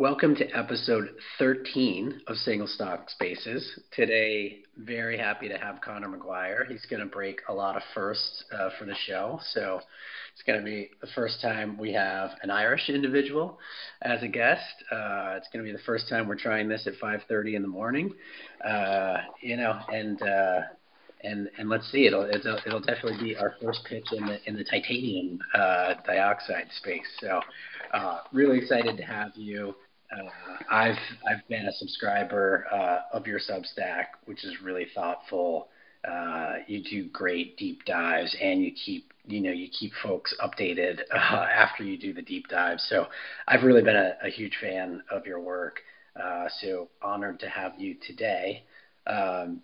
Welcome to episode 13 of Single Stock Spaces. Today, very happy to have Conor Maguire. He's going to break a lot of firsts uh, for the show. So it's going to be the first time we have an Irish individual as a guest. Uh, it's going to be the first time we're trying this at 5:30 in the morning. Uh, you know, and uh, and and let's see, it'll it'll, it'll definitely be our first pitch in the in the titanium uh, dioxide space. So, uh, really excited to have you. Uh, I've I've been a subscriber uh, of your Substack, which is really thoughtful. Uh, you do great deep dives, and you keep you know you keep folks updated uh, after you do the deep dives. So I've really been a, a huge fan of your work. Uh, so honored to have you today. Um,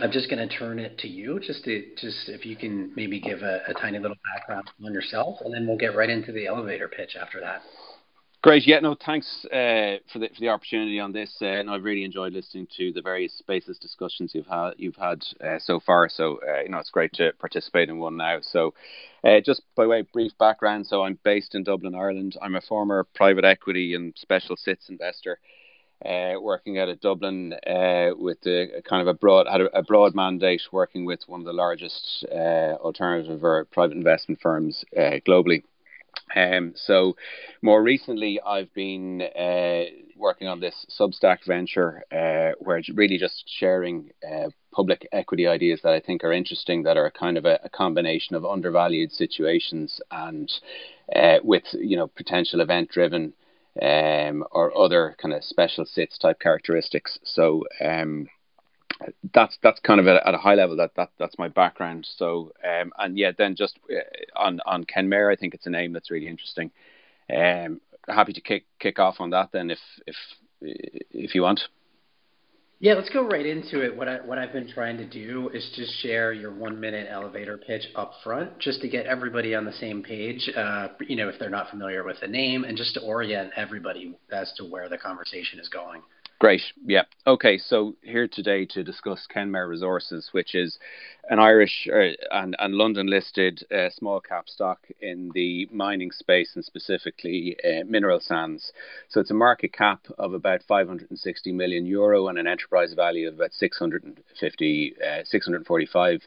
I'm just going to turn it to you, just to just if you can maybe give a, a tiny little background on yourself, and then we'll get right into the elevator pitch after that. Great. Yeah, no, thanks uh, for the for the opportunity on this, uh, and I've really enjoyed listening to the various spaces discussions you've had you've had uh, so far. So uh, you know, it's great to participate in one now. So, uh, just by way of brief background, so I'm based in Dublin, Ireland. I'm a former private equity and special sits investor. Uh, working out of Dublin with a, kind of a broad had a, a, broad mandate working with one of the largest alternative or private investment firms globally. Um, so, more recently, I've been uh, working on this Substack venture, uh, where it's really just sharing uh, public equity ideas that I think are interesting, that are kind of a, a combination of undervalued situations and uh, with you know potential event driven um, or other kind of special sits type characteristics. So. Um, that's that's kind of at a high level that, that that's my background. So um and yeah then just uh, on on Kenmare I think it's a name that's really interesting. Um happy to kick kick off on that then if if if you want. Yeah let's go right into it. What I what I've been trying to do is just share your one minute elevator pitch up front just to get everybody on the same page uh you know if they're not familiar with the name and just to orient everybody as to where the conversation is going Great. Yeah. Okay. So here today to discuss Kenmare Resources, which is an Irish uh, and, and London listed uh, small cap stock in the mining space and specifically uh, mineral sands. So it's a market cap of about 560 million euro and an enterprise value of about 650, uh, 645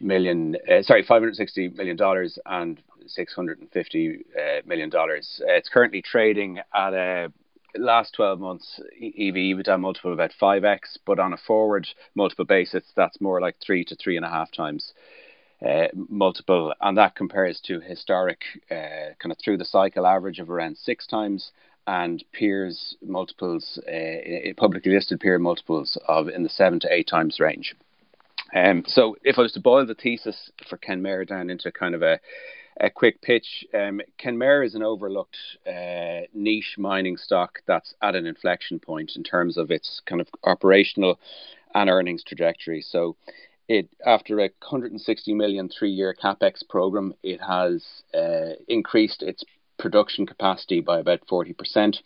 million, uh, sorry, 560 million dollars and 650 uh, million dollars. it's currently trading at a last 12 months EV EBITDA multiple about 5x, but on a forward multiple basis, that's more like three to three and a half times uh, multiple, and that compares to historic uh, kind of through the cycle average of around six times, and peers multiples, uh, publicly listed peer multiples of in the seven to eight times range. Um, so if I was to boil the thesis for Kenmare down into kind of a a quick pitch. Um, Kenmare is an overlooked uh, niche mining stock that's at an inflection point in terms of its kind of operational and earnings trajectory. So, it after a 160 million three-year capex program, it has uh, increased its production capacity by about 40 percent.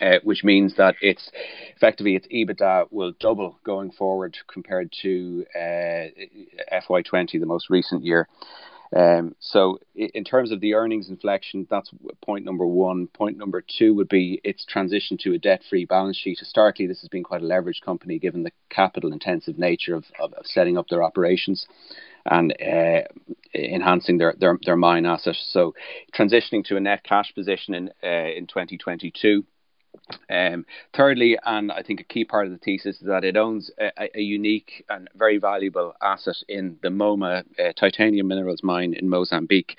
Uh, which means that it's effectively its EBITDA will double going forward compared to uh, FY20, the most recent year. Um, so, in terms of the earnings inflection, that's point number one. Point number two would be its transition to a debt free balance sheet. Historically, this has been quite a leveraged company given the capital intensive nature of, of, of setting up their operations and uh, enhancing their, their, their mine assets. So, transitioning to a net cash position in, uh, in 2022 um, thirdly, and I think a key part of the thesis is that it owns a, a unique and very valuable asset in the Moma uh, titanium minerals mine in Mozambique.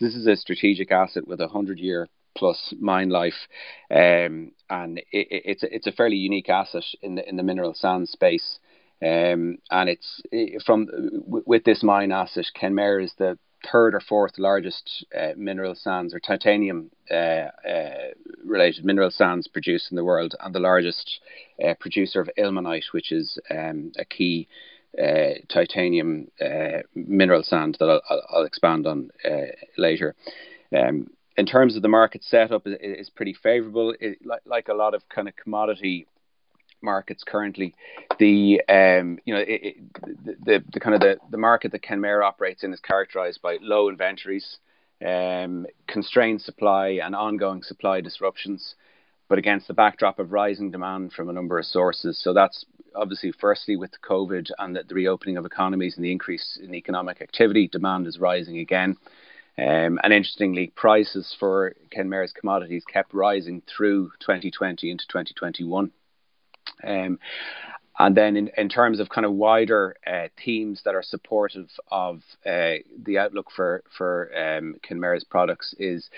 This is a strategic asset with a hundred year plus mine life, um, and it, it's a, it's a fairly unique asset in the in the mineral sand space. Um, and it's from with this mine asset, Kenmare is the third or fourth largest uh, mineral sands or titanium uh, uh, related mineral sands produced in the world, and the largest uh, producer of ilmenite, which is um, a key uh, titanium mineral sand that I'll, I'll expand on later. Um, in terms of the market setup, it is pretty favourable. Like, like a lot of kind of commodity markets currently, the um, you know it, it, the, the, the kind of the, the market that Kenmare operates in is characterized by low inventories, um, constrained supply, and ongoing supply disruptions. but against the backdrop of rising demand from a number of sources. So that's obviously, firstly, with COVID and the, the reopening of economies and the increase in economic activity, demand is rising again. Um, and interestingly, prices for Kenmare's commodities kept rising through 2020 into 2021. Um, and then, in, in terms of kind of wider uh, themes that are supportive of uh, the outlook for for um, products, is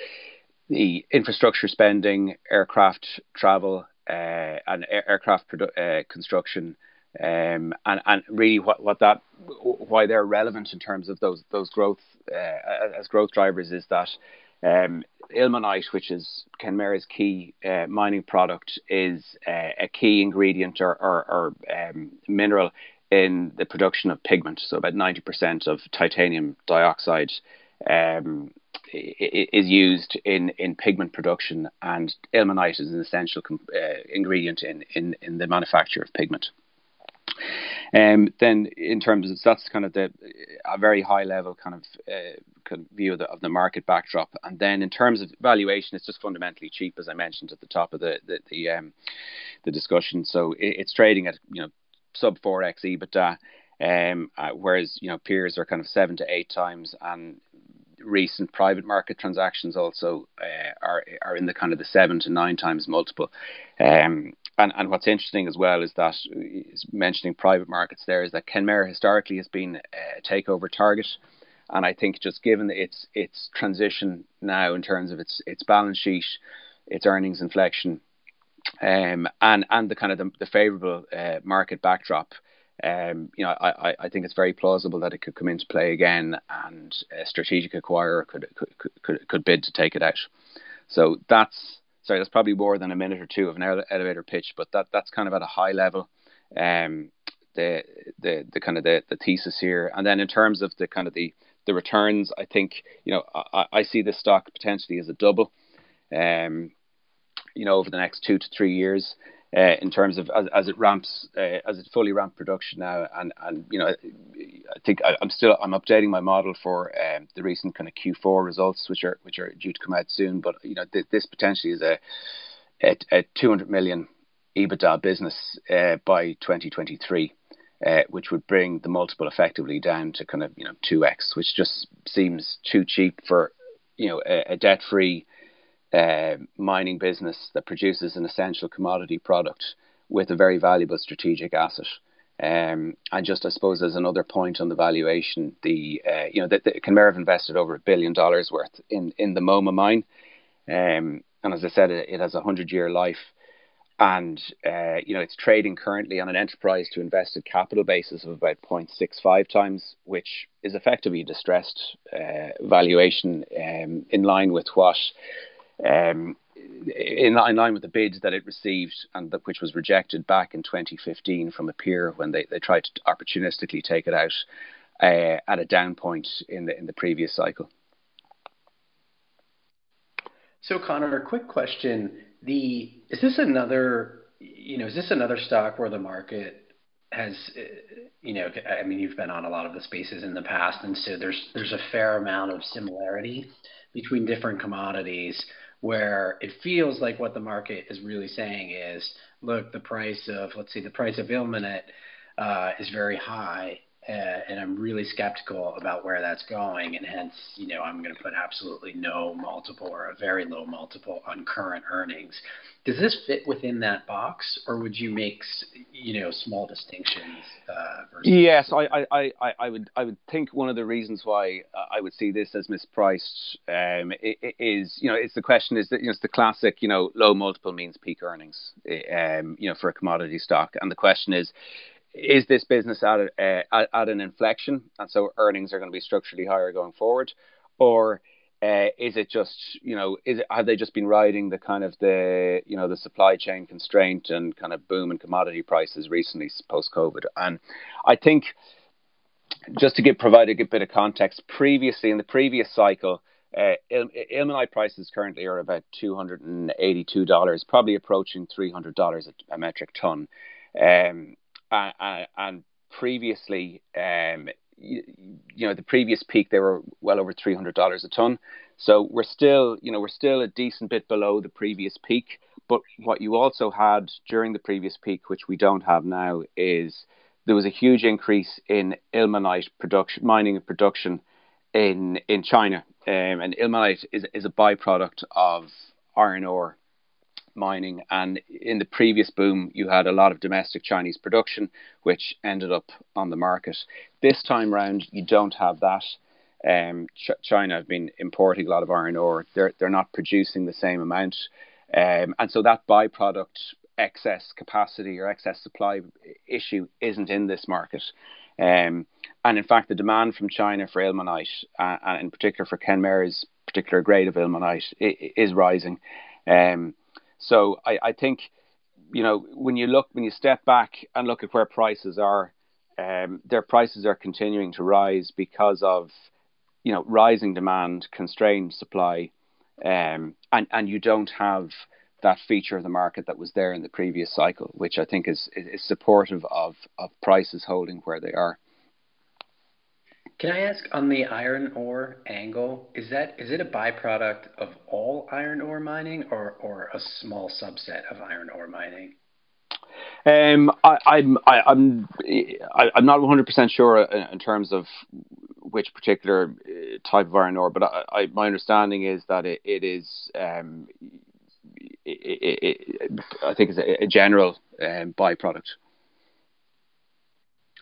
the infrastructure spending, aircraft travel, uh, and air- aircraft produ- uh, construction, um, and and really what, what that why they're relevant in terms of those those growth uh, as growth drivers is that um, ilmenite, which is Kenmare's key uh, mining product, is uh, a key ingredient or, or, or um, mineral in the production of pigment. So about 90% of titanium dioxide um, is used in, in pigment production, and ilmenite is an essential uh, ingredient in, in, in the manufacture of pigment. Um, then, in terms of that's kind of the a very high level kind of, uh, kind of view of the, of the market backdrop, and then in terms of valuation, it's just fundamentally cheap, as I mentioned at the top of the the the, um, the discussion. So it, it's trading at you know sub four x EBITDA, um, uh, whereas you know peers are kind of seven to eight times, and recent private market transactions also uh, are are in the kind of the seven to nine times multiple. Um, and, and what's interesting as well is that mentioning private markets there is that Kenmare historically has been a takeover target. And I think just given its its transition now in terms of its its balance sheet, its earnings inflection, um, and and the kind of the, the favourable uh, market backdrop, um, you know, I, I think it's very plausible that it could come into play again, and a strategic acquirer could could could, could bid to take it out. So that's sorry, that's probably more than a minute or two of an elevator pitch, but that that's kind of at a high level. Um, the the the kind of the, the thesis here, and then in terms of the kind of the the returns, I think you know I, I see this stock potentially as a double, um, you know over the next two to three years uh, in terms of as, as it ramps uh, as it fully ramped production now. And and you know I think I, am still I'm updating my model for um, the recent kind of Q4 results which are which are due to come out soon. But you know th- this potentially is a, a, a 200 million EBITDA business uh, by 2023 uh, which would bring the multiple effectively down to kind of you know 2x which just seems too cheap for you know a, a debt free uh, mining business that produces an essential commodity product with a very valuable strategic asset. Um, and just I suppose as another point on the valuation, the uh, you know that have invested over a billion dollars worth in in the Moma mine, um, and as I said, it, it has a hundred year life, and uh, you know it's trading currently on an enterprise to invested capital basis of about 0.65 times, which is effectively a distressed uh, valuation um, in line with what um, in, in, line with the bid that it received and the, which was rejected back in 2015 from a peer when they, they tried to opportunistically take it out uh, at a down point in the in the previous cycle. So Conor, a quick question: the is this another you know is this another stock where the market has you know I mean you've been on a lot of the spaces in the past, and so there's there's a fair amount of similarity between different commodities where it feels like what the market is really saying is, look, the price of, let's see, the price of ilmenite uh, is very high, uh, and I'm really skeptical about where that's going, and hence, you know, I'm going to put absolutely no multiple or a very low multiple on current earnings. Does this fit within that box, or would you make, you know, small distinctions? Uh, yes, I, I, I, I would I would think one of the reasons why I would see this as mispriced um, is, you know, it's the question is that you know, it's the classic, you know, low multiple means peak earnings, um, you know, for a commodity stock, and the question is is this business at, a, uh, at, an inflection, and so earnings are going to be structurally higher going forward, or uh, is it just you know is it have they just been riding the kind of the you know the supply chain constraint and kind of boom in commodity prices recently post COVID? And I think just to give provide a bit of context, previously in the previous cycle. Uh, il- ilmenite prices currently are about $282, probably approaching $300 a, a metric ton. Um, and, previously, um, you, you, know, the previous peak they were well over three hundred dollars a ton. So we're still, you know, we're still a decent bit below the previous peak, but what you also had during the previous peak, which we don't have now, is there was a huge increase in ilmenite production, mining and production in in China. Um, and ilmenite is, is a byproduct of iron ore mining. And in the previous boom, you had a lot of domestic Chinese production, which ended up on the market. This time round, you don't have that. Um, Ch- China have been importing a lot of iron ore. They're they're not producing the same amount, um, and so that byproduct excess capacity or excess supply issue isn't in this market. Um, and in fact, the demand from China for ilmenite, uh, and in particular for Kenmare's particular grade of ilmenite, is rising. Um, so I, I think, you know, when you look, when you step back and look at where prices are, um, their prices are continuing to rise because of, you know, rising demand, constrained supply, um, and and you don't have that feature of the market that was there in the previous cycle, which I think is is supportive of of prices holding where they are. Can I ask on the iron ore angle, is that is it a byproduct of all iron ore mining or a small subset of iron ore mining? Um, I'm not 100 percent sure in terms of which particular uh, type of iron ore, but I, I, my understanding is that it, is um, I think it's a, a general um, byproduct.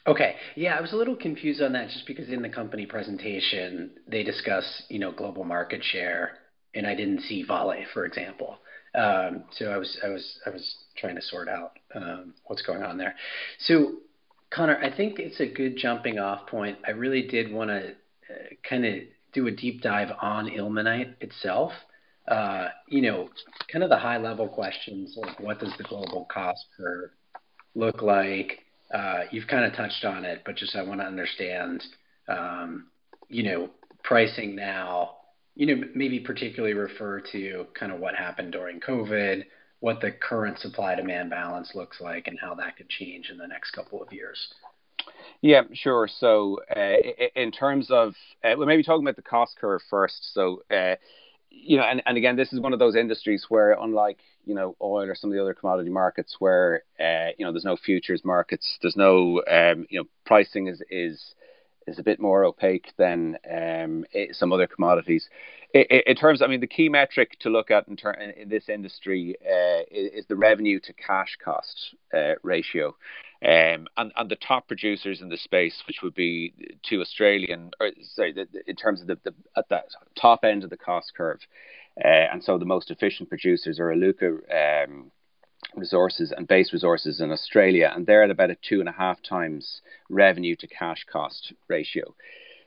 Okay. Yeah, I was a little confused on that just because in the company presentation, they discuss, you know, global market share, and I didn't see Vale, for example. Um, so I was I was I was trying to sort out um, what's going on there. So Conor, I think it's a good jumping off point. I really did want to uh, kind of do a deep dive on ilmenite itself. Uh, you know, kind of the high level questions like what does the global cost curve look like? Uh, you've kind of touched on it, but just I want to understand, um, you know, pricing now, you know, maybe particularly refer to kind of what happened during COVID, what the current supply-demand balance looks like, and how that could change in the next couple of years. Yeah, sure. So, uh, in terms of, uh, well, maybe talking about the cost curve first. So, you know, and, and again, this is one of those industries where, unlike you know oil or some of the other commodity markets, where uh, you know there's no futures markets, there's no um, you know pricing is is is a bit more opaque than um, some other commodities. In, in, terms, I mean, the key metric to look at in, ter- in this industry uh, is, is, the revenue to cash cost uh, ratio. Um, and, and the top producers in the space, which would be two Australian, or sorry, the, the, in terms of the, the at the top end of the cost curve, uh, and so the most efficient producers are Iluka um, Resources and Base Resources in Australia, and they're at about a two and a half times revenue to cash cost ratio.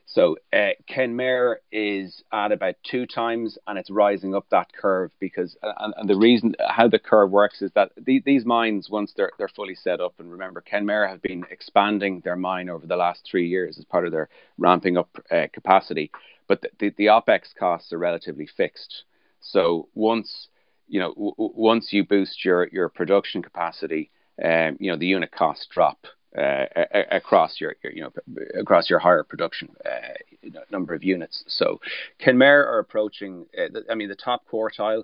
So uh, Kenmare is at about two times, and it's rising up that curve because, and, and the reason how the curve works is that the, these mines, once they're they're fully set up, and remember, Kenmare have been expanding their mine over the last three years as part of their ramping up uh, capacity, but the, the, the opex costs are relatively fixed. So once you know, w- once you boost your your production capacity, um, you know, the unit costs drop uh, across your, your, you know across your higher production uh, number of units. So Kenmare are approaching. Uh, I mean, the top quartile.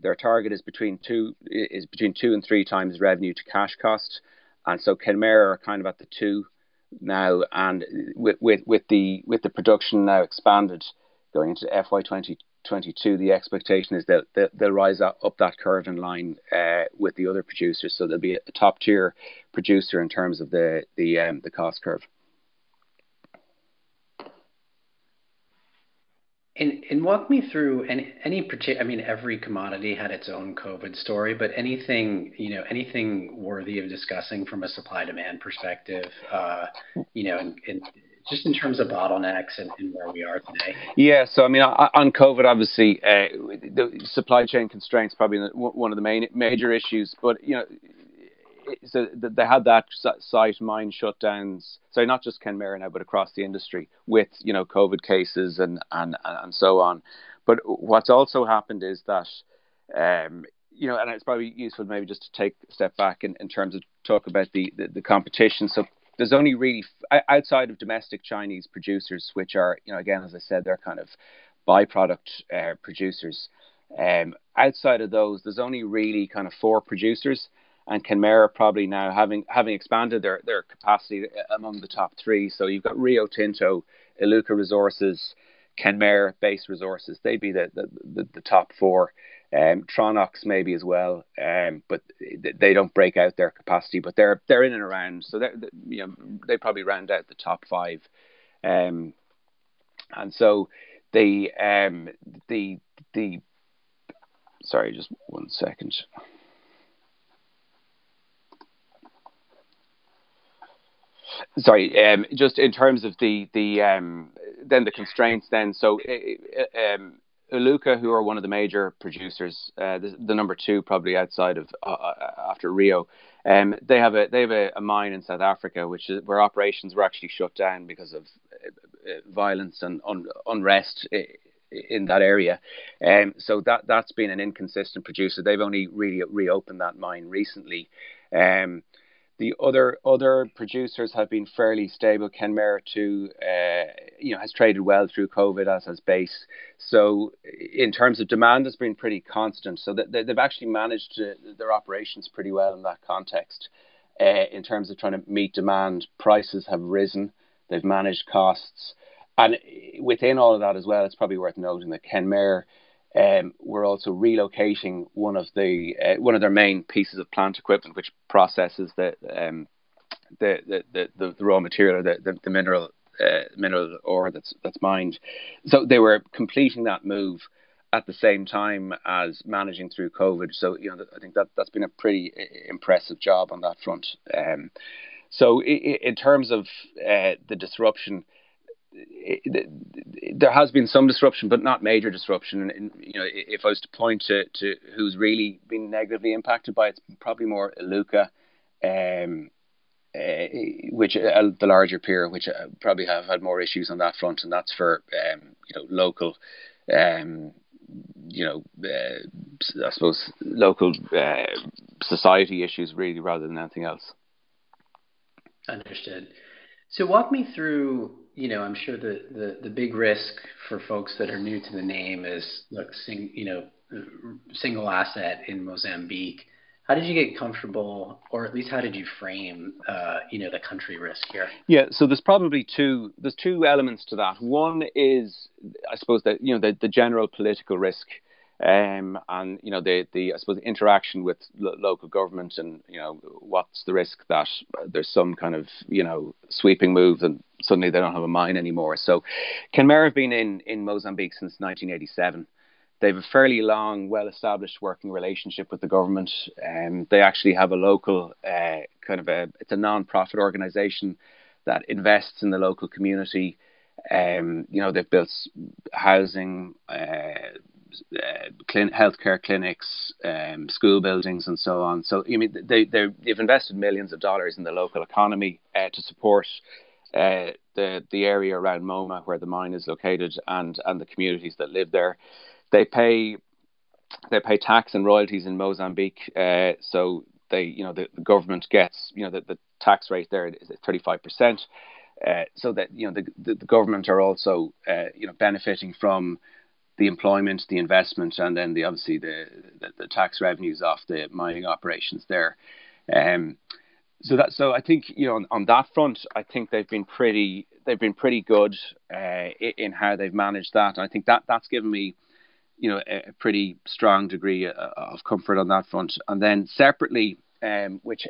Their target is between two is between two and three times revenue to cash cost, and so Kenmare are kind of at the two now. And with with, with the with the production now expanded going into FY twenty 22, the expectation is that they'll, they'll rise up, up, that curve in line uh, with the other producers. So they'll be a top tier producer in terms of the the um, the cost curve. And, and walk me through any any particular. I mean, every commodity had its own COVID story, but anything you know, anything worthy of discussing from a supply demand perspective, uh, you know, and just in terms of bottlenecks and, and, where we are today? Yeah, so I mean, on COVID, obviously, uh, the supply chain constraints probably one of the main major issues. But you know, so they had that site mine shutdowns. So not just Kenmare now, but across the industry with you know COVID cases and and and so on. But what's also happened is that. Um, you know, and it's probably useful maybe just to take a step back in, in terms of talk about the, the, the competition. So there's only really outside of domestic Chinese producers, which are, you know, again, as I said, they're kind of byproduct uh, producers. Um, outside of those, there's only really kind of four producers, and Kenmare probably now having having expanded their their capacity among the top three. So you've got Rio Tinto, Iluka Resources, Kenmare Base Resources. They'd be the the, the, the top four. Um, Tronox maybe as well, um, but they don't break out their capacity, but they're they're in and around. So they you know they probably round out the top five, um, and so the um, the the sorry, just one second. Sorry, um, just in terms of the the um, then the constraints. Then so um, Iluka, who are one of the major producers, uh, the, the, number two probably outside of uh, uh, after Rio, um, they have a they have a, a, mine in South Africa, which is where operations were actually shut down because of uh, uh violence and un, unrest in that area. Um, so that that's been an inconsistent producer. They've only really reopened that mine recently. Um, the other other producers have been fairly stable. Kenmare too, uh, you know, has traded well through COVID as has base. So in terms of demand, has been pretty constant. So that they've actually managed their operations pretty well in that context. Uh, in terms of trying to meet demand, prices have risen. They've managed costs. And within all of that as well, it's probably worth noting that Ken Kenmare um, were also relocating one of the uh, one of their main pieces of plant equipment, which processes the um, the, the, the, the, raw material, the, the, the mineral uh, mineral ore that's that's mined. So they were completing that move at the same time as managing through COVID. So you know, I think that that's been a pretty uh, impressive job on that front. Um, so in terms of uh, the disruption, there has been some disruption, but not major disruption. And, you know, if I was to point to, to who's really been negatively impacted by it, it's probably more Iluka, um, uh, which uh, the larger peer, which uh, probably have had more issues on that front, and that's for um, you know local, um, you know, uh, I suppose local uh, society issues really rather than anything else. Understood. So walk me through you know, I'm sure the, the, the big risk for folks that are new to the name is look, sing, you know, single asset in Mozambique. How did you get comfortable, or at least how did you frame, uh, you know, the country risk here? Yeah, so there's probably two. There's two elements to that. One is, I suppose, that you know, the, the general political risk um, and you know the the I suppose interaction with lo- local government and you know what's the risk that there's some kind of you know sweeping move and suddenly they don't have a mine anymore. So Kenmare have been in in Mozambique since 1987. They have a fairly long, well-established working relationship with the government. Um, they actually have a local uh, kind of a it's a non-profit organisation that invests in the local community. Um, you know, they've built housing, uh, uh, clin- healthcare clinics, um, school buildings, and so on. So, I mean, they they've invested millions of dollars in the local economy uh, to support uh, the the area around Moma where the mine is located and and the communities that live there. They pay they pay tax and royalties in Mozambique. Uh, so they you know the, the government gets you know the, the tax rate there is thirty five percent. Uh, so that you know the, the, the government are also you know benefiting from the employment, the investment, and then the obviously the, the, the tax revenues off the mining operations there. Um, so that so I think you know on, on, that front, I think they've been pretty they've been pretty good uh, in how they've managed that. And I think that that's given me you know a, a pretty strong degree uh, of comfort on that front. And then separately, um, which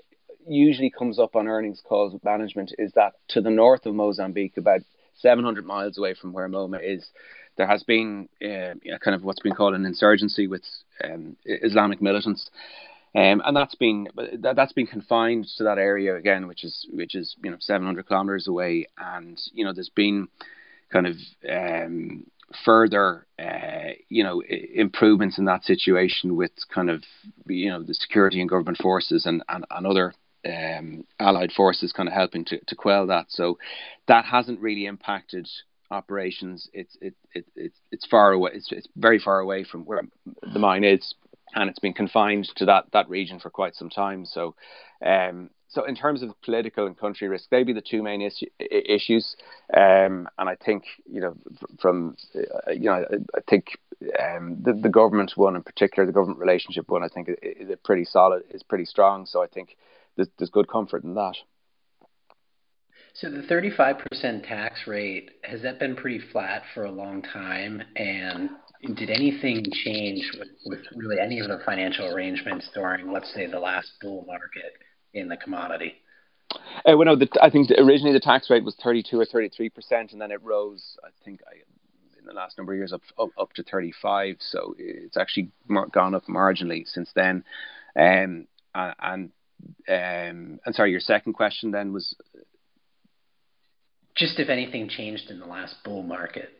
usually comes up on earnings calls with management, is that to the north of Mozambique, about 700 miles away from where Moma is, there has been uh, kind of what's been called an insurgency with um, Islamic militants. Um, and that's been that, has been confined to that area again, which is which is you know 700 kilometers away, and you know there's been kind of um, further uh, you know improvements in that situation with kind of you know the security and government forces and and, and other um, allied forces kind of helping to, to quell that. So that hasn't really impacted operations. It's it, it, it's it's far away. It's it's very far away from where the mine is, and it's been confined to that that region for quite some time. So, um, so in terms of political and country risk, they'd be the two main is- issues. Um, and I think you know from uh, you know I think um, the the government one in particular, the government relationship one, I think is, is pretty solid, is pretty strong. So I think there's, there's good comfort in that. So the 35% tax rate has that been pretty flat for a long time, and did anything change with, with really any of the financial arrangements during, let's say, the last bull market in the commodity? Uh, well, no, the, I think originally the tax rate was 32 or 33 percent, and then it rose. I think I, in the last number of years up, up up to 35. So it's actually gone up marginally since then. Um, and um, and sorry, your second question then was just if anything changed in the last bull market.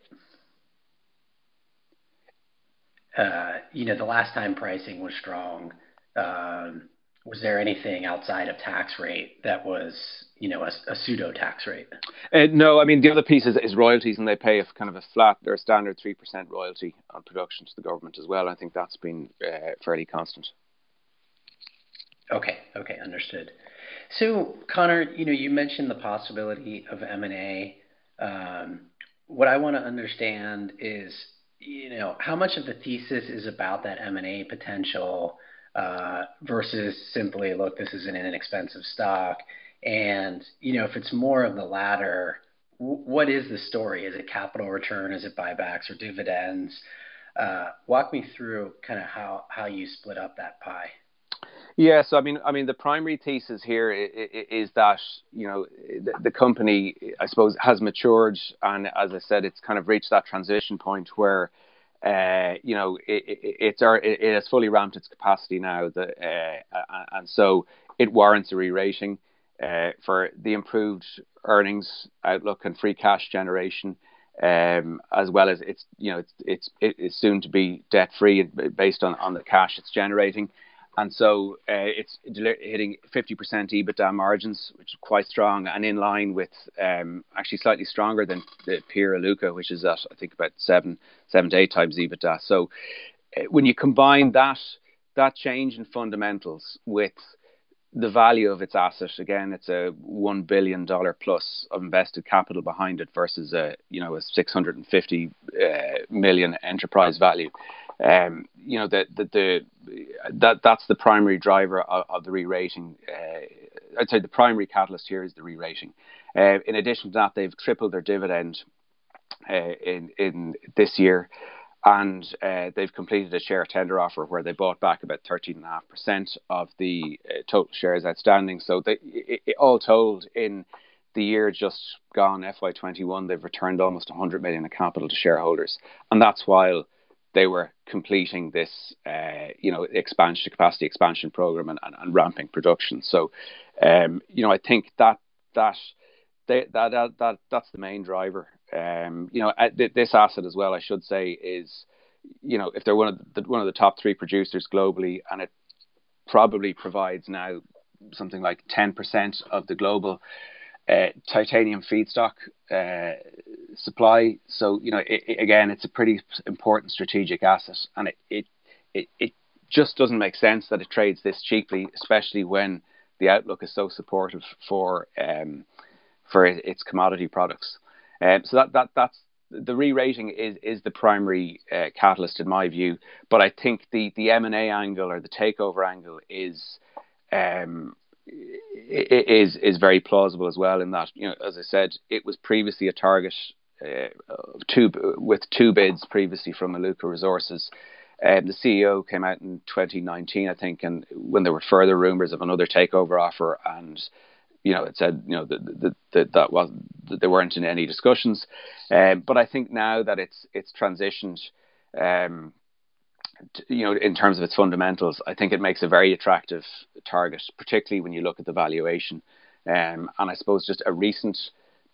Uh, you know, the last time pricing was strong, um, was there anything outside of tax rate that was, you know, a, a pseudo tax rate? Uh, no, I mean the other piece is, is, royalties, and they pay a kind of a flat or a standard three percent royalty on production to the government as well. I think that's been uh, fairly constant. Okay, okay, understood. So, Conor, you know, you mentioned the possibility of M and A. Um, what I want to understand is you know, how much of the thesis is about that M&A potential uh, versus simply, look, this is an inexpensive stock? And, you know, if it's more of the latter, what is the story? Is it capital return? Is it buybacks or dividends? Uh, walk me through kind of how, how you split up that pie. Yeah, so I mean, I mean, the primary thesis here is that you know the company, I suppose, has matured, and as I said, it's kind of reached that transition point where, uh, you know, it, it, it's it, it has fully ramped its capacity now, the, uh, and so it warrants a re-rating uh, for the improved earnings outlook and free cash generation. Um, as well as it's you know it's it's it's soon to be debt free based on, on the cash it's generating and so uh, it's hitting 50% EBITDA margins, which is quite strong and in line with um, actually slightly stronger than the peer Iluka, which is at I think about seven, seven to eight times EBITDA. So uh, when you combine that that change in fundamentals with the value of its asset, again, it's a one billion dollar plus of invested capital behind it versus a you know a 650 uh, million enterprise value um, you know, the, the, the, that that's the primary driver of, of the re-rating. Uh, I'd say the primary catalyst here is the re-rating. Uh, in addition to that, they've tripled their dividend uh, in in this year, and uh, they've completed a share tender offer where they bought back about 13.5% of the uh, total shares outstanding. So they, it, it, all told, in the year just gone, FY21, they've returned almost 100 million of capital to shareholders, and that's while they were completing this, uh, you know, expansion capacity expansion program and, and, and ramping production. So, um, you know, I think that that they, that, that that that's the main driver. Um, you know, this asset as well, I should say, is you know, if they're one of the one of the top three producers globally, and it probably provides now something like ten percent of the global uh, titanium feedstock uh, supply. So you know, it, it, again, it's a pretty important strategic asset, and it, it it it just doesn't make sense that it trades this cheaply, especially when the outlook is so supportive for um, for its commodity products. Um, so that that that's the re-rating is is the primary uh, catalyst in my view. But I think the the M and A angle or the takeover angle is um, is is very plausible as well. In that, you know, as I said, it was previously a target uh, two with two bids previously from Iluka Resources. Um, the CEO came out in 2019, I think, and when there were further rumours of another takeover offer, and you know, it said you know that that that that was that there weren't in any discussions. Um, but I think now that it's it's transitioned. Um, you know, in terms of its fundamentals, I think it makes a very attractive target, particularly when you look at the valuation. Um, and I suppose just a recent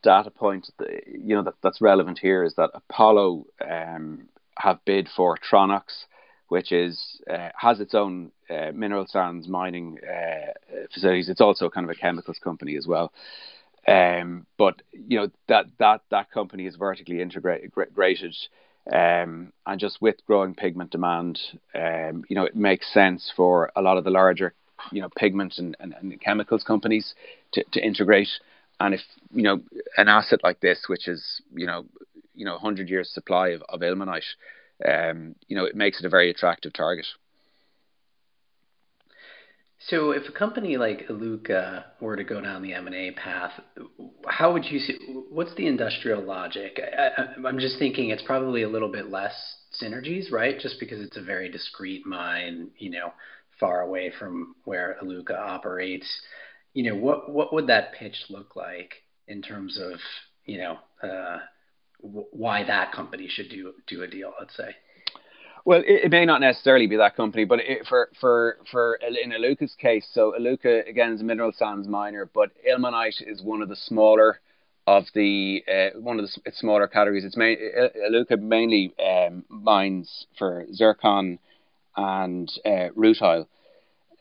data point, you know, that, that's relevant here is that Apollo um, have bid for Tronox, which is uh, has its own uh, mineral sands mining uh, facilities. It's also kind of a chemicals company as well. Um, but you know that that that company is vertically integrated, um, and just with growing pigment demand, um, you know, it makes sense for a lot of the larger you know pigment and, and, and chemicals companies to, to integrate. And if you know an asset like this, which is you know you know 100 years supply of, of ilmenite, um, you know it makes it a very attractive target. So, if a company like Iluka were to go down the M&A path, how would you see? What's the industrial logic? I, am just thinking it's probably a little bit less synergies, right? Just because it's a very discrete mine, you know, far away from where Iluka operates. You know, what what would that pitch look like in terms of you know uh, w- why that company should do do a deal? Let's say. Well, it, it, may not necessarily be that company, but it, for for for in Iluka's case, so Iluka again is a mineral sands miner, but ilmenite is one of the smaller of the uh, one of the smaller categories. It's main, Iluka mainly um, mines for zircon and uh, rutile,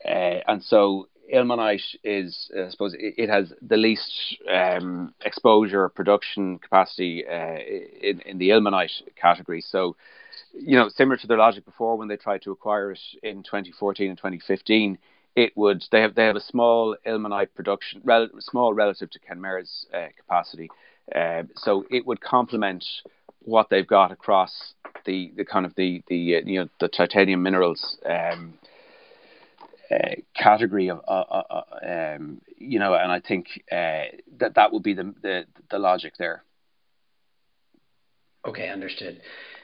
uh, and so ilmenite is, I suppose, it, it has the least um, exposure production capacity uh, in in the ilmenite category. So you know, similar to their logic before when they tried to acquire it in 2014 and 2015, it would they have they have a small ilmenite production, rel, small relative to Kenmare's uh, capacity, uh, so it would complement what they've got across the, the kind of the the uh, you know the titanium minerals um, uh, category of uh, uh, um, you know, and I think that that would be the, the the logic there. Okay, understood.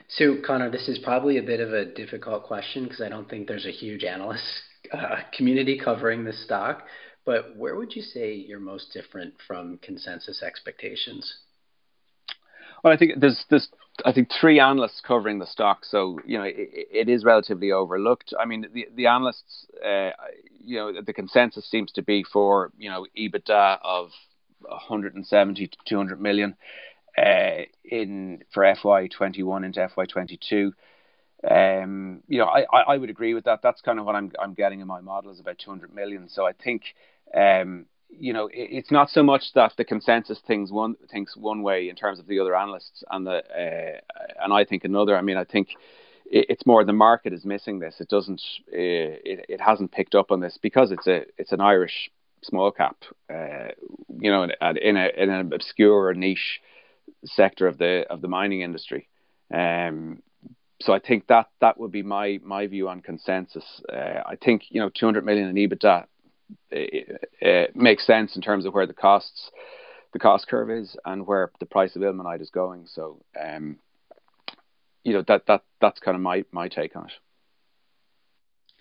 So, Conor, this is probably a bit of a difficult question because I don't think there's a huge analyst uh, community covering this stock. But where would you say you're most different from consensus expectations? Well, I think there's there's I think three analysts covering the stock, so you know it, it is relatively overlooked. I mean, the the analysts, uh, you know, the consensus seems to be for you know EBITDA of 170 to 200 million uh, in for FY21 into FY22. Um, you know, I, I would agree with that. That's kind of what I'm I'm getting in my model is about 200 million. So I think, um, you know, it, it's not so much that the consensus thinks one thinks one way in terms of the other analysts, and the uh, and I think another. I mean, I think it's more the market is missing this. It doesn't, uh, it, it hasn't picked up on this because it's a it's an Irish small cap, uh, you know, in a in an obscure niche sector of the of the mining industry. Um, so I think that that would be my my view on consensus. Uh, I think you know 200 million in EBITDA it, it makes sense in terms of where the costs the cost curve is and where the price of ilmenite is going. So um, you know that that that's kind of my my take on it.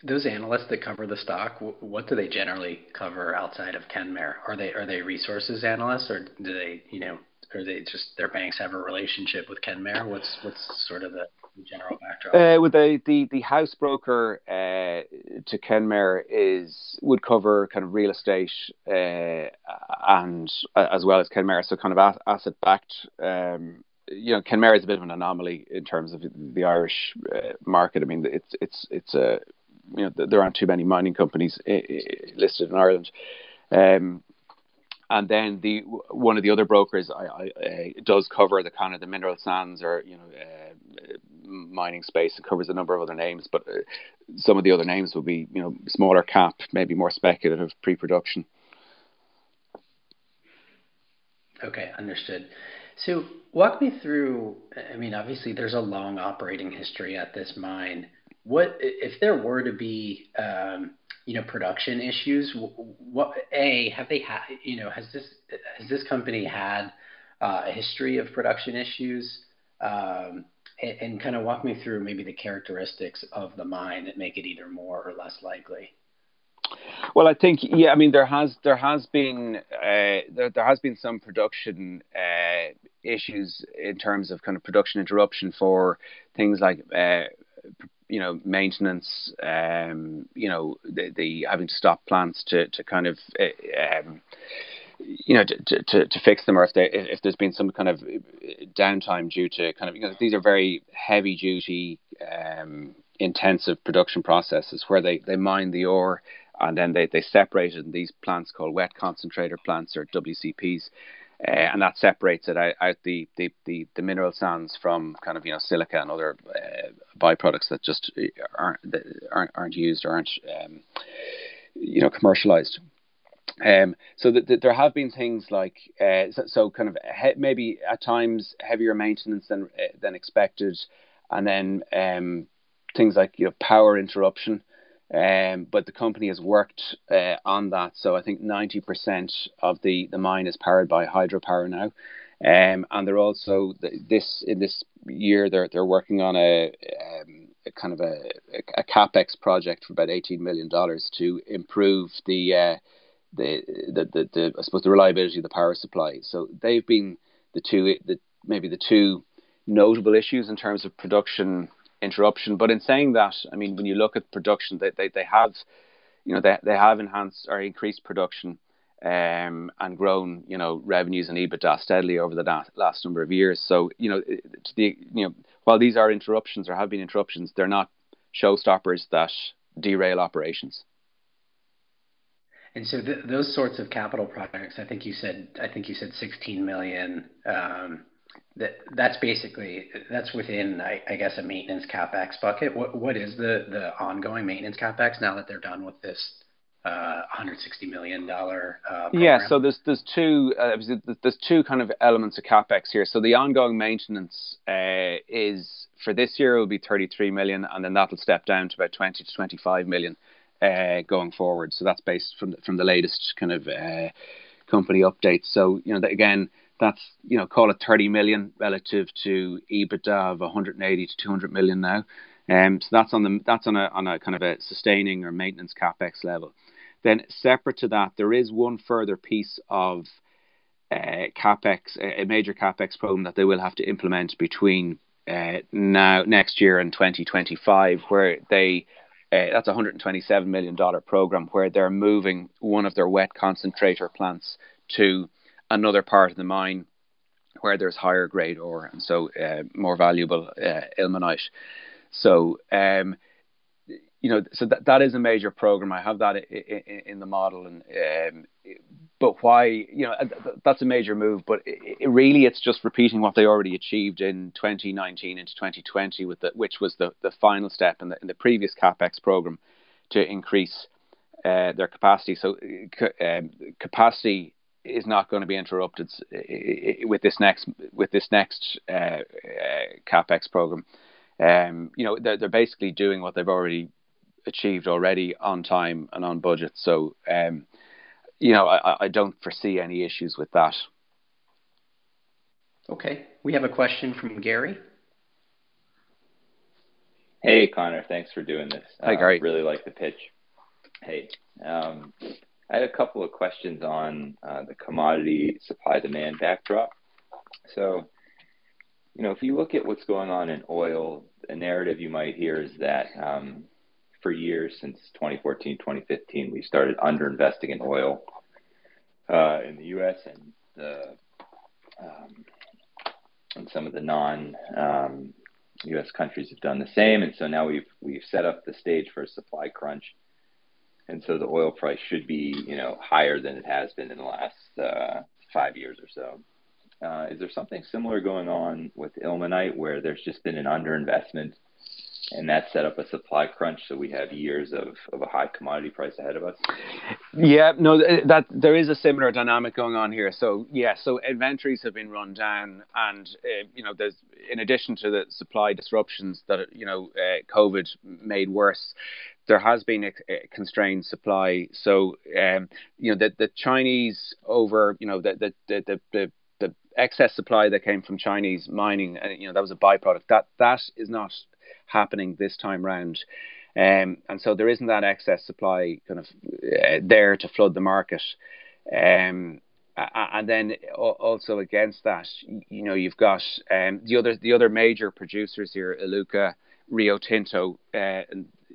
Those analysts that cover the stock, what do they generally cover outside of Kenmare? Are they are they resources analysts, or do they you know are they just their banks have a relationship with Kenmare? What's what's sort of the general backdrop? Uh, with the, the the house broker uh, to Kenmare is would cover kind of real estate uh, and uh, as well as Kenmare, so kind of asset backed. Um, you know, Kenmare is a bit of an anomaly in terms of the Irish uh, market. I mean, it's it's it's a you know there aren't too many mining companies uh, listed in Ireland. Um, and then the one of the other brokers I, I, does cover the kind of the mineral sands or you know uh, mining space. It covers a number of other names, but uh, some of the other names will be you know smaller cap, maybe more speculative pre-production. Okay, understood. So walk me through. I mean, obviously, there's a long operating history at this mine. What if there were to be um, you know production issues what a have they had you know has this has this company had uh, a history of production issues um, and, and kind of walk me through maybe the characteristics of the mine that make it either more or less likely well, I think yeah. I mean, there has there has been uh, there, there has been some production uh, issues in terms of kind of production interruption for things like uh, you know maintenance um you know the, the having to stop plants to to kind of uh, um you know to, to to fix them or if they if there's been some kind of downtime due to kind of you know these are very heavy duty um intensive production processes where they they mine the ore and then they they separate it in these plants called wet concentrator plants or WCPs uh, and that separates it out, out the, the, the, the, mineral sands from kind of you know silica and other uh, byproducts that just aren't that aren't, aren't used or aren't um, you know, commercialized. Um, so that there have been things like uh, so, so, kind of he- maybe at times heavier maintenance than uh, than expected, and then um, things like you know power interruption. Um, but the company has worked uh, on that, so I think ninety percent of the the mine is powered by hydropower now. Um, and they're also this in this year they're they're working on a, um, a kind of a, a capex project for about eighteen million dollars to improve the uh, the, the, the, the, I suppose the reliability of the power supply. So they've been the two, the, maybe the two notable issues in terms of production interruption. But in saying that, I mean, when you look at production, they, they, they have, you know, they, they have enhanced or increased production um, and grown, you know, revenues and EBITDA steadily over the last, last number of years. So, you know, to the, you know, while these are interruptions or have been interruptions, they're not showstoppers that derail operations. And so those sorts of capital projects, I think you said, I think you said 16 million. Um, that that's basically that's within, I, guess, a maintenance capex bucket. What is the ongoing maintenance capex now that they're done with this uh, 160 million dollar? Uh, yeah, so there's there's two uh, there's two kind of elements of capex here. So the ongoing maintenance uh, is for this year it will be 33 million, and then that'll step down to about 20 to 25 million uh, going forward. So that's based from from the latest kind of uh, company updates. So you know again, that's you know call it 30 million relative to EBITDA of 180 to 200 million now. Um, so that's on the that's on a on a kind of a sustaining or maintenance capex level. Then separate to that, there is one further piece of uh, capex, a major capex program that they will have to implement between uh, now next year and 2025, where they uh, that's a $127 million program where they're moving one of their wet concentrator plants to another part of the mine where there's higher grade ore and so uh, more valuable uh, ilmenite. So, um, you know, so that, that is a major program. I have that in, in the model, and um, but why? You know, that's a major move. But it, really, it's just repeating what they already achieved in 2019 into 2020, with the, which was the, the final step in the, in the previous capex program to increase uh, their capacity. So um, capacity is not going to be interrupted with this next with this next uh, uh, capex program. Um, you know, they're, they're basically doing what they've already achieved already on time and on budget. So um, you know, I, I don't foresee any issues with that. Okay. We have a question from Gary. Hey, Conor. Thanks for doing this. Hi, uh, Gary. really like the pitch. Hey, um, I had a couple of questions on uh, the commodity supply demand backdrop. So, you know, if you look at what's going on in oil, a narrative you might hear is that um, for years since 2014, 2015, we started underinvesting in oil uh, in the U.S. and the um, and some of the non um, U.S. countries have done the same, and so now we've we've set up the stage for a supply crunch, and so the oil price should be you know higher than it has been in the last uh, five years or so. Uh, is there something similar going on with ilmenite where there's just been an underinvestment and that set up a supply crunch. So we have years of, of a high commodity price ahead of us. Yeah, no, that there is a similar dynamic going on here. So yeah, so inventories have been run down, and uh, you know, there's in addition to the supply disruptions that you know uh, COVID made worse. There has been a, constrained supply, so um, you know the the Chinese over you know the the the, the, the the excess supply that came from Chinese mining, and you know that was a byproduct. That that is not happening this time round. Um, and so there isn't that excess supply kind of uh, there to flood the market. Um, and then also against that, you know, you've got um, the other the other major producers here, Iluka, Rio Tinto, uh,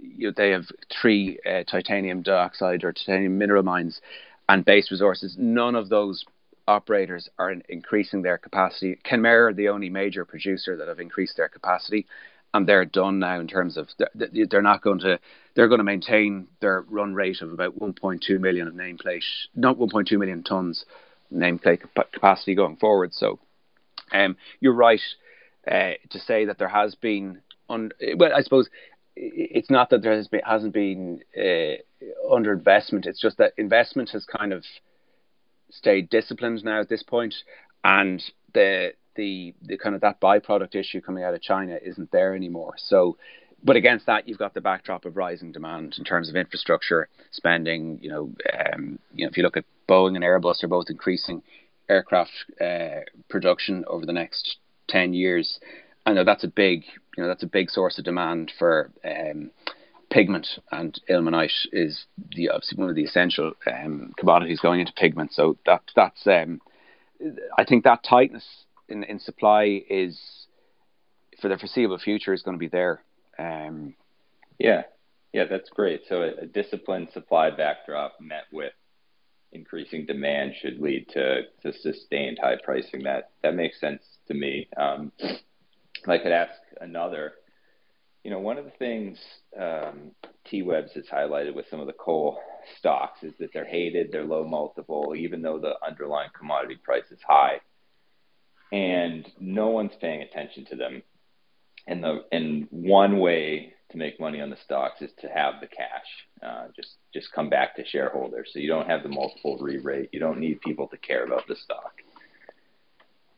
you know, they have three uh, titanium dioxide or titanium mineral mines and base resources. None of those operators are increasing their capacity. Kenmare are the only major producer that have increased their capacity, and they're done now in terms of they're not going to they're going to maintain their run rate of about 1.2 million of nameplate, not 1.2 million tons nameplate capacity going forward. So, um, you're right uh, to say that there has been, un, well, I suppose it's not that there has been, hasn't been uh, underinvestment. It's just that investment has kind of stayed disciplined now at this point, and the the the kind of that byproduct issue coming out of China isn't there anymore. So, but against that, you've got the backdrop of rising demand in terms of infrastructure spending. You know, um, you know, if you look at Boeing and Airbus, are both increasing aircraft uh, production over the next ten years. I know that's a big, you know, that's a big source of demand for um, pigment, and ilmenite is the obviously one of the essential um, commodities going into pigment. So that that's um, I think that tightness in, in supply is for the foreseeable future is going to be there. Um, yeah, yeah, that's great. So a, a, disciplined supply backdrop met with increasing demand should lead to, to sustained high pricing. That that makes sense to me. Um, I could ask another, you know, one of the things um, T Webs has highlighted with some of the coal stocks is that they're hated, they're low multiple, even though the underlying commodity price is high and no one's paying attention to them. And the and one way to make money on the stocks is to have the cash, uh, just just come back to shareholders. So you don't have the multiple re-rate. You don't need people to care about the stock.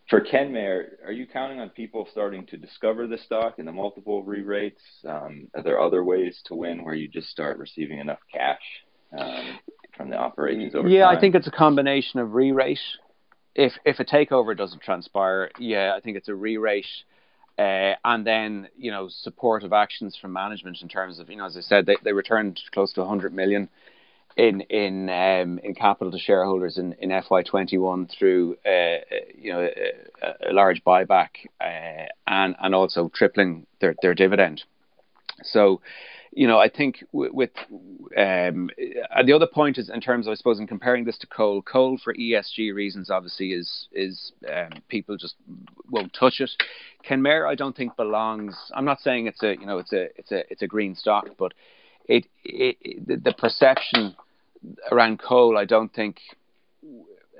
For Kenmare, are you counting on people starting to discover the stock and the multiple re-rates? Um, are there other ways to win where you just start receiving enough cash um, from the operations over yeah, time? I think it's a combination of re-rate if if a takeover doesn't transpire, yeah, I think it's a re-rate. Uh, and then you know supportive actions from management in terms of you know as I said they, they returned close to 100 million in in um, in capital to shareholders in, in FY21 through uh, you know a, a large buyback uh, and and also tripling their their dividend. So you know, I think with, um, and the other point is in terms of, I suppose, in comparing this to coal, coal for ESG reasons obviously is is um, people just won't touch it. Kenmare, I don't think belongs. I'm not saying it's a you know it's a it's a it's a green stock, but it, it, it the perception around coal, I don't think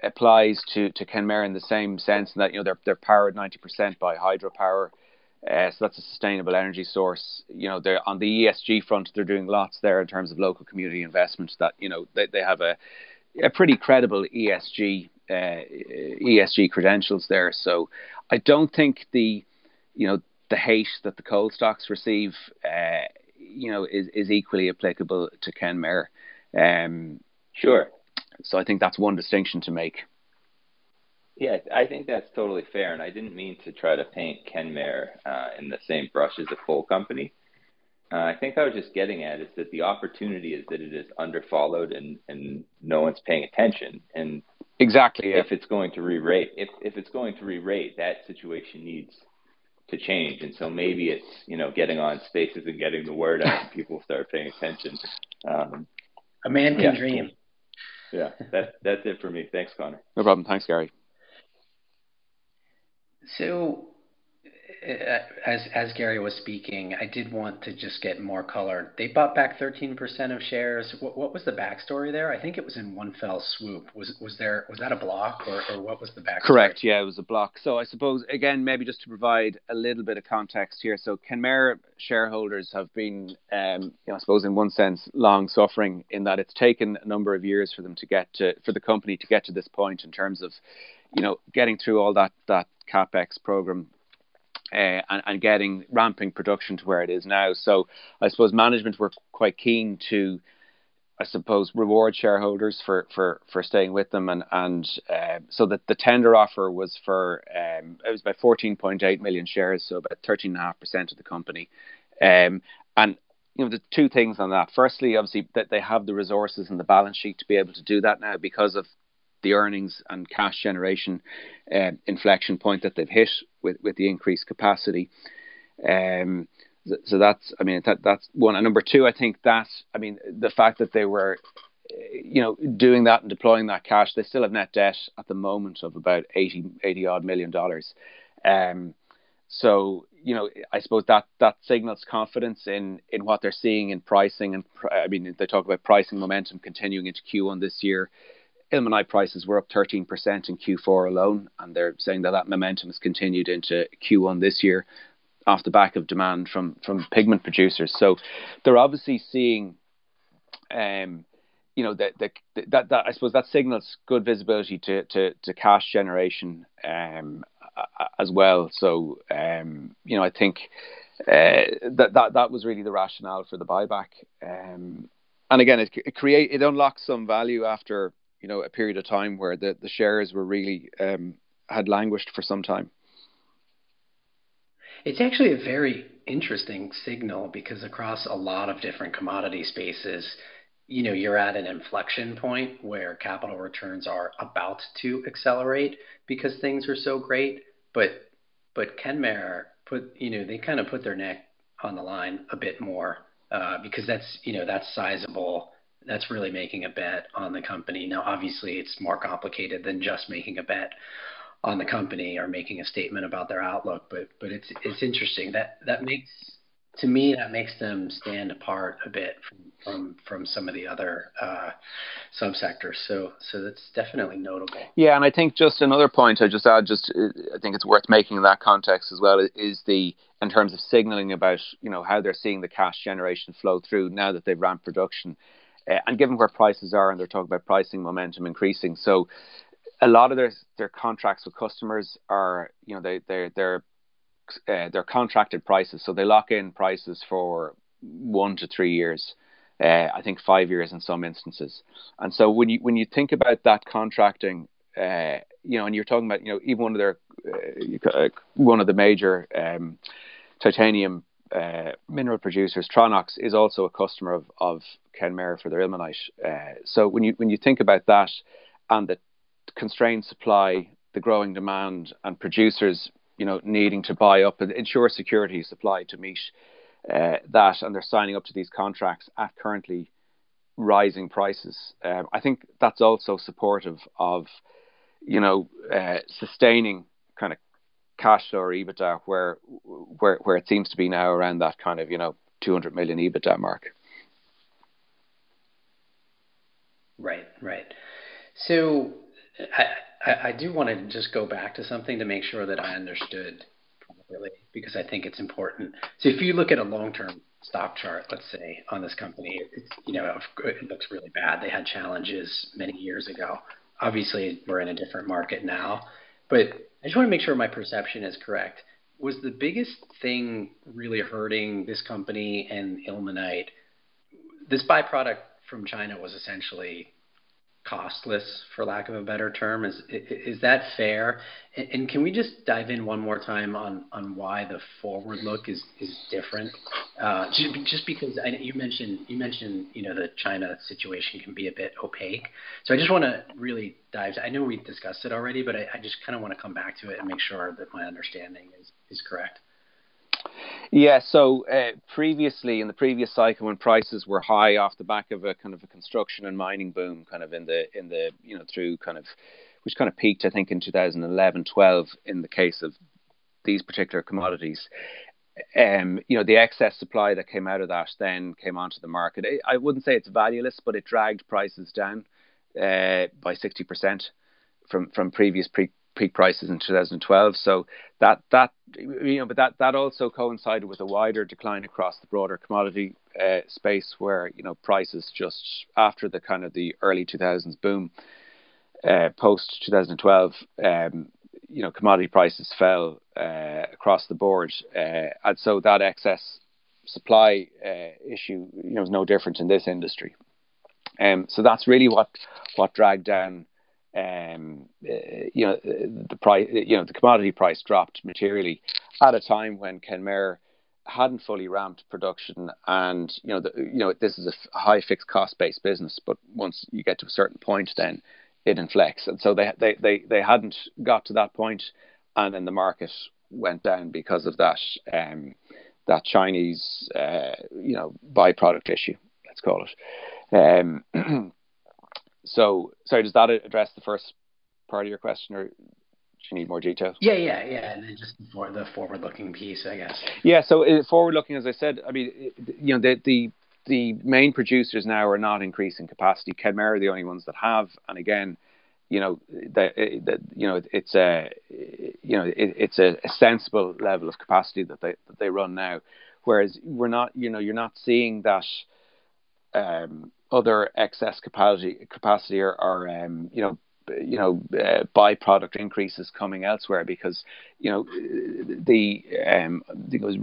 applies to to Kenmare in the same sense in that you know they're they're powered 90% by hydropower uh, so that's a sustainable energy source. You know, they're on the ESG front. They're doing lots there in terms of local community investments. That you know they, they have a a pretty credible ESG uh, ESG credentials there. So I don't think the you know the hate that the coal stocks receive uh, you know is is equally applicable to Kenmare. Um, sure. So I think that's one distinction to make. Yeah, I think that's totally fair, and I didn't mean to try to paint Kenmare uh, in the same brush as a full company. Uh, I think I was just getting at is that the opportunity is that it is underfollowed and and no one's paying attention. And exactly, yeah. if it's going to re-rate, if if it's going to re-rate, that situation needs to change. And so maybe it's you know getting on spaces and getting the word out, and people start paying attention. Um, a man can yeah. dream. Yeah, that that's it for me. Thanks, Conor. No problem. Thanks, Gary. So, uh, as as Gary was speaking, I did want to just get more color. They bought back 13% of shares. What, what was the backstory there? I think it was in one fell swoop. Was was there was that a block or, or what was the backstory? Correct. Yeah, it was a block. So I suppose again, maybe just to provide a little bit of context here. So Kenmare shareholders have been, um, you know, I suppose in one sense, long suffering in that it's taken a number of years for them to get to for the company to get to this point in terms of you know, getting through all that that capex program uh, and, and, getting ramping production to where it is now. So I suppose management were quite keen to, I suppose, reward shareholders for for, for staying with them, and and uh, so that the tender offer was for um, it was about 14.8 million shares, so about 13.5 percent of the company, um, and. You know the two things on that. Firstly, obviously that they have the resources and the balance sheet to be able to do that now because of the earnings and cash generation uh, inflection point that they've hit with, with the increased capacity. Um, so that's, I mean, that, that's one. And number two, I think that, I mean, the fact that they were, you know, doing that and deploying that cash, they still have net debt at the moment of about 80, 80 odd million dollars. Um, so you know, I suppose that that signals confidence in in what they're seeing in pricing, and I mean, they talk about pricing momentum continuing into Q1 this year ilmenite prices were up 13% in Q4 alone, and they're saying that that momentum has continued into Q1 this year. off the back of demand from from pigment producers. So they're obviously seeing, um, you know, that, that that I suppose that signals good visibility to to, to cash generation um, as well. So um, you know, I think uh, that that that was really the rationale for the buyback. Um, and again, it, it create it unlocks some value after you know a period of time where the, the shares were really um, had languished for some time. It's actually a very interesting signal because across a lot of different commodity spaces, you know, you're at an inflection point where capital returns are about to accelerate because things are so great. But but Kenmare put you know they kind of put their neck on the line a bit more uh, because that's you know that's sizable. That's really making a bet on the company. Now, obviously, it's more complicated than just making a bet on the company or making a statement about their outlook. But but it's it's interesting that that makes to me that makes them stand apart a bit from from, from some of the other uh, subsectors. So so that's definitely notable. Yeah, and I think just another point I just add, just I think it's worth making in that context as well is the in terms of signaling about you know how they're seeing the cash generation flow through now that they've ramped production. Uh, and given where prices are, and they're talking about pricing momentum increasing, so a lot of their their contracts with customers are you know they they they're uh, they're contracted prices, so they lock in prices for one to three years. Uh, I think five years in some instances. And so when you when you think about that contracting, uh, you know, and you're talking about you know even one of their uh, one of the major um, titanium uh, mineral producers, Tronox, is also a customer of of Kenmare for their ilmenite. Uh, so when you when you think about that and the constrained supply, the growing demand, and producers, you know, needing to buy up and ensure security supply to meet uh, that, and they're signing up to these contracts at currently rising prices. Um, I think that's also supportive of, you know, uh, sustaining kind of cash flow or EBITDA where where where it seems to be now around that kind of you know 200 million EBITDA mark. Right, right. So I, I, do want to just go back to something to make sure that I understood properly because I think it's important. So if you look at a long-term stock chart, let's say on this company, it's you know it looks really bad. They had challenges many years ago. Obviously, we're in a different market now, but I just want to make sure my perception is correct. Was the biggest thing really hurting this company and ilmenite? This byproduct from China was essentially costless, for lack of a better term. Is is that fair? And can we just dive in one more time on on why the forward look is is different? Uh, just because I, you mentioned you mentioned you know the China situation can be a bit opaque. So I just want to really dive. I know we discussed it already, but I, I just kind of want to come back to it and make sure that my understanding is is correct. Yeah, so uh, previously in the previous cycle, when prices were high off the back of a kind of a construction and mining boom, kind of in the in the you know through kind of which kind of peaked, I think, in 2011, 12 in the case of these particular commodities. Um, you know, the excess supply that came out of that then came onto the market. I, I wouldn't say it's valueless, but it dragged prices down uh, by 60% from from previous pre peak prices in 2012. So that that you know, but that that also coincided with a wider decline across the broader commodity uh, space, where you know prices just after the kind of the early 2000s boom, uh, post 2012, um, you know, commodity prices fell uh, across the board, uh, and so that excess supply uh, issue, you know, is no different in this industry. Um, so that's really what what dragged down um, uh, you know, the price, you know, the commodity price dropped materially at a time when Kenmare hadn't fully ramped production, and you know, the, you know, this is a high fixed cost based business, but once you get to a certain point, then it inflects, and so they they they they hadn't got to that point, and then the market went down because of that um, that Chinese uh, you know byproduct issue, let's call it. Um, So, sorry, does that address the first part of your question, or do you need more detail? Yeah, yeah, yeah, and then just for the forward-looking piece, I guess. Yeah, so uh, forward-looking, as I said, I mean, you know, the the the main producers now are not increasing capacity. Kenmare are the only ones that have, and again, you know that, that you know it's a you know it, it's a, sensible level of capacity that they that they run now, whereas we're not you know you're not seeing that um, other excess capacity capacity or, or um, you know you know uh, byproduct increases coming elsewhere because you know the um, I think it was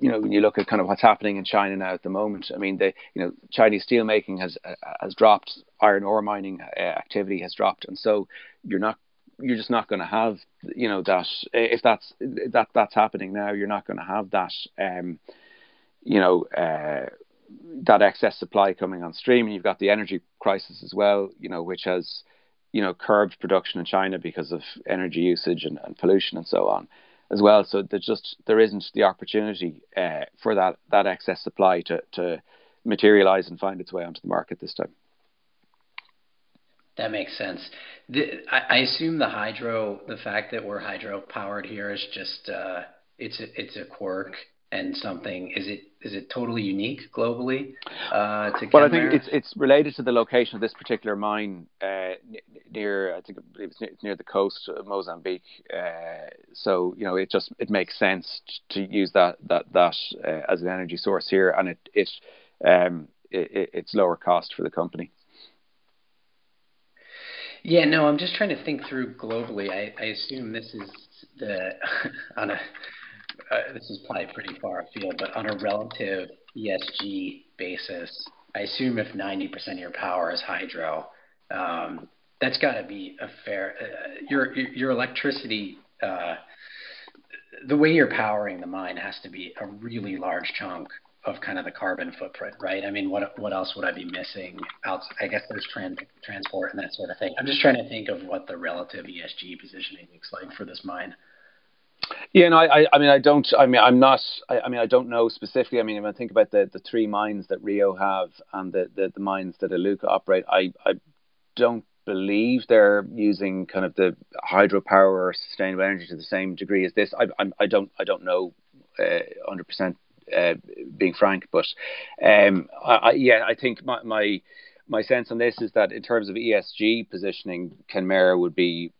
you know, when you look at kind of what's happening in China now at the moment, I mean, the you know Chinese steelmaking has uh, has dropped, iron ore mining uh, activity has dropped, and so you're not you're just not going to have you know that if that's that that's happening now, you're not going to have that um, you know uh, that excess supply coming on stream. And you've got the energy crisis as well, you know, which has you know curbed production in China because of energy usage and, and pollution and so on as well. So there's just there isn't the opportunity uh, for that that excess supply to to materialize and find its way onto the market this time. That makes sense. The, I, I, assume the hydro, the fact that we're hydro powered here is just uh, it's a, it's a quirk and something. Is it is it totally unique globally? Uh, to well, I think it's it's related to the location of this particular mine uh, near I think it's near, near the coast of Mozambique. Uh, so you know it just it makes sense to use that that that uh, as an energy source here, and it it, um, it it's lower cost for the company. Yeah, no, I'm just trying to think through globally. I, I assume this is the on a uh, this is probably pretty far afield, but on a relative ESG basis, I assume if 90% of your power is hydro, um, that's got to be a fair. Uh, your your electricity, uh, the way you're powering the mine has to be a really large chunk of kind of the carbon footprint, right? I mean, what what else would I be missing? Out, I guess there's trans, transport and that sort of thing. I'm just trying to think of what the relative ESG positioning looks like for this mine. Yeah, no, I, I mean, I don't. I mean, I'm not. I, I mean, I don't know specifically. I mean, if I think about the, the three mines that Rio have and the, the, the mines that Iluka operate, I, I don't believe they're using kind of the hydropower or sustainable energy to the same degree as this. I, I, I don't. I don't know, uh, hundred percent. Uh, being frank, but um, I, I, yeah, I think my, my my sense on this is that in terms of ESG positioning, Kenmare would be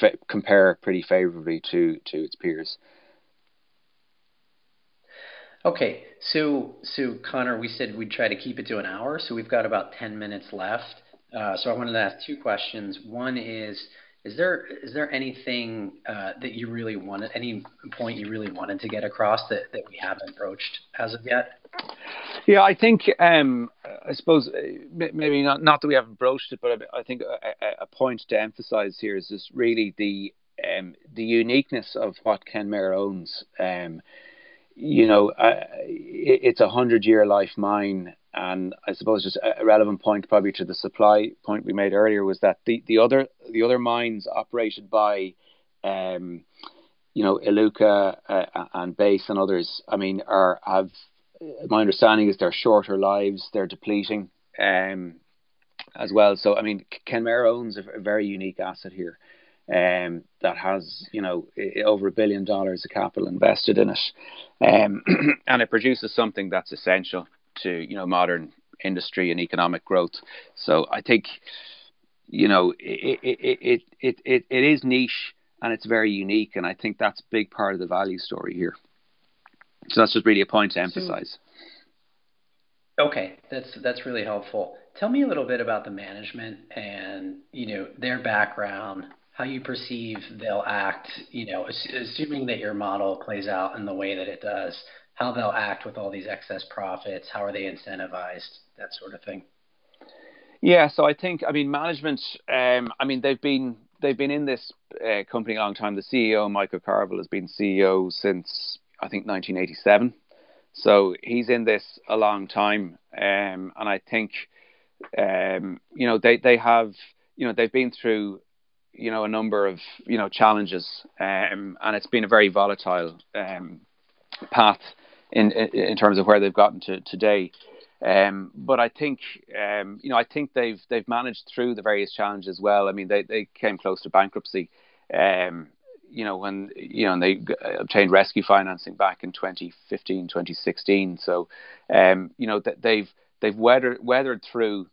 f- compare pretty favorably to to its peers. Okay, so so Conor, we said we'd try to keep it to an hour, so we've got about ten minutes left. Uh, so I wanted to ask two questions. One is, is there is there anything uh, that you really wanted, any point you really wanted to get across that, that we haven't broached as of yet? Yeah, I think um, I suppose uh, maybe not not that we haven't broached it, but I think a, a point to emphasise here is just really the um, the uniqueness of what Kenmare owns. Um, you know, uh, it's a hundred year life mine, and I suppose just a relevant point probably to the supply point we made earlier was that the, the other the other mines operated by um, you know Iluka uh, and Base and others, I mean, are have my understanding is they're shorter lives, they're depleting um, as well. So, I mean, Kenmare owns a, very unique asset here um, that has, you know, over a billion dollars of capital invested in it. Um, and it produces something that's essential to, you know, modern industry and economic growth. So I think, you know, it, it, it, it, it, it is niche and it's very unique. And I think that's a big part of the value story here. So that's just really a point to hmm. emphasize. Okay, that's that's really helpful. Tell me a little bit about the management and you know their background, how you perceive they'll act. You know, assuming that your model plays out in the way that it does, how they'll act with all these excess profits, how are they incentivized, that sort of thing. Yeah, so I think I mean management. Um, I mean they've been they've been in this uh, company a long time. The CEO Michael Carvill has been CEO since I think 1987. So he's in this a long time, um, and I think um, you know they they have you know they've been through you know a number of you know challenges, um, and it's been a very volatile um, path in, in, terms of where they've gotten to today. Um, but I think um, you know I think they've they've managed through the various challenges well. I mean they they came close to bankruptcy um, you know, when you know, and they obtained rescue financing back in 2015, 2016. So, um, you know, that they've they've weathered weathered through,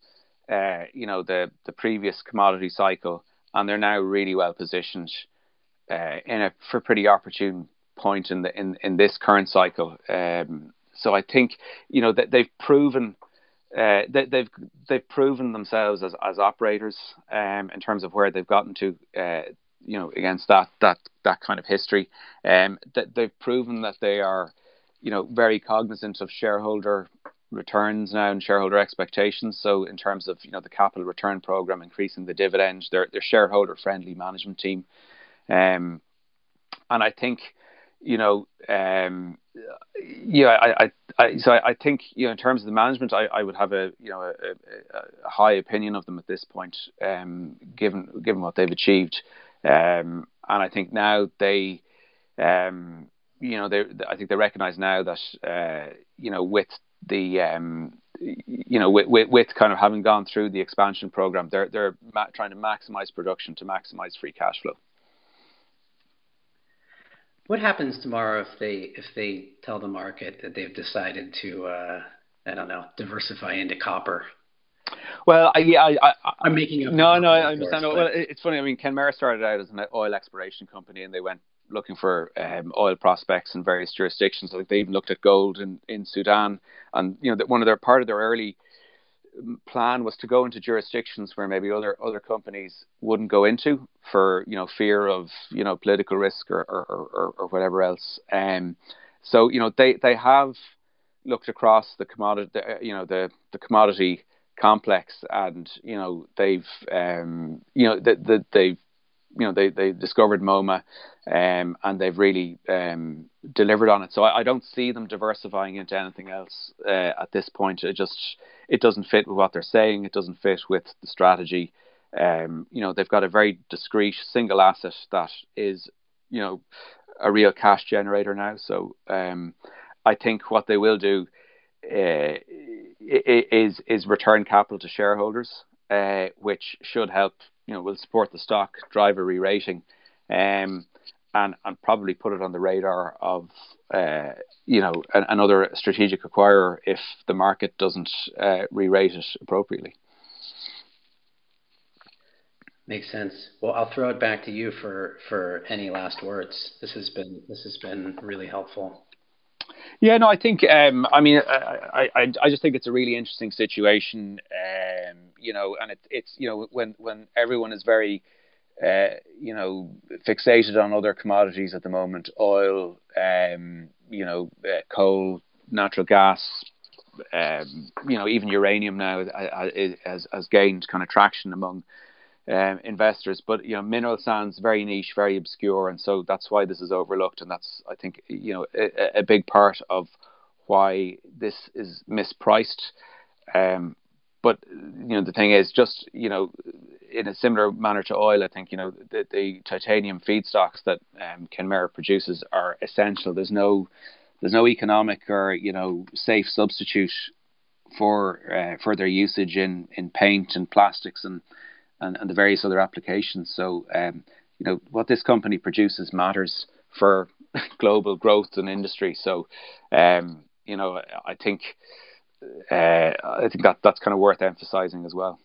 uh, you know, the the previous commodity cycle, and they're now really well positioned uh, in a for pretty opportune point in the in, in this current cycle. Um, so I think you know that they've proven uh, they, have they've, they've proven themselves as as operators um, in terms of where they've gotten to. Uh, you know, against that that that kind of history, um, that they've proven that they are, you know, very cognizant of shareholder returns now and shareholder expectations. So in terms of you know the capital return program, increasing the dividend, they're they're shareholder friendly management team, um, and I think you know, um, yeah, I, I, I, so I, think you know in terms of the management, I, I would have a you know a, a, a high opinion of them at this point, um, given given what they've achieved, um, and I think now they, um, you know, they I think they recognise now that uh, you know with the um, you know with, with, with kind of having gone through the expansion program, they're they're ma- trying to maximise production to maximise free cash flow. What happens tomorrow if they if they tell the market that they've decided to uh, I don't know diversify into copper? Well, I, yeah, I, I, am making up. No, no, I understand. Course, well, it's funny. I mean, Ken Kenmare started out as an oil exploration company, and they went looking for um, oil prospects in various jurisdictions. I think they even looked at gold in, in Sudan, and you know, that one of their part of their early plan was to go into jurisdictions where maybe other other companies wouldn't go into for you know fear of you know political risk or or, or, or whatever else. Um, so you know they they have looked across the commodity the, you know the the commodity complex and you know they've um, you know the, the, they've you know they they discovered Moma, um, and they've really um, delivered on it. So I, I, don't see them diversifying into anything else uh, at this point. It just it doesn't fit with what they're saying. It doesn't fit with the strategy. Um, you know they've got a very discrete single asset that is you know a real cash generator now. So um, I think what they will do uh, is is return capital to shareholders, uh, which should help you know will support the stock, drive a re-rating, um, and and probably put it on the radar of uh, you know an, another strategic acquirer if the market doesn't uh, re-rate it appropriately. Makes sense. Well, I'll throw it back to you for for any last words. This has been this has been really helpful. Yeah, no, I think um, I mean I, I I just think it's a really interesting situation, um, you know, and it, it's you know when when everyone is very uh, you know fixated on other commodities at the moment, oil, um, you know, uh, coal, natural gas, um, you know, even uranium now has has gained kind of traction among um, investors. But you know, mineral sands very niche, very obscure, and so that's why this is overlooked, and that's I think you know a, a big part of why this is mispriced. Um, but you know, the thing is, just you know, in a similar manner to oil, I think you know the, the titanium feedstocks that um, Kenmare produces are essential. There's no there's no economic or you know safe substitute for uh, for their usage in in paint and plastics and and, and the various other applications. So, um, you know, what this company produces matters for global growth and industry. So, um, you know, I think uh, I think that that's kind of worth emphasizing as well.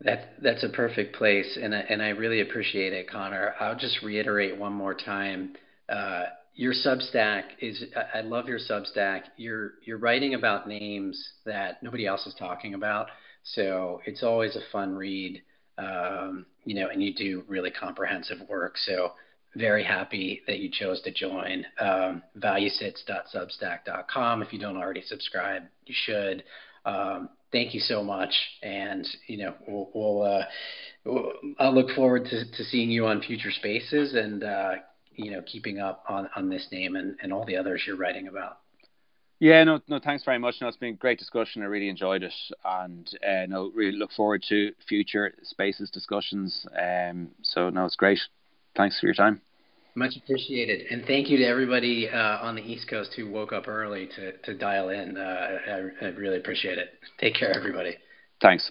That that's a perfect place, and I, and I really appreciate it, Conor. I'll just reiterate one more time. Uh, your Substack is I love your Substack. You're you're writing about names that nobody else is talking about. So it's always a fun read, um, you know, and you do really comprehensive work. So very happy that you chose to join. Um, valuesits.substack.com. If you don't already subscribe, you should. Um, thank you so much, and you know we'll, we'll, uh, we'll I'll look forward to, to seeing you on future spaces and uh, you know keeping up on, on this name and, and all the others you're writing about. Yeah, no, no, thanks very much. No, it's been a great discussion. I really enjoyed it, and uh, no, really look forward to future spaces discussions. Um, so no, it's great. Thanks for your time. Much appreciated, and thank you to everybody uh, on the East Coast who woke up early to to dial in. Uh, I, I really appreciate it. Take care, everybody. Thanks.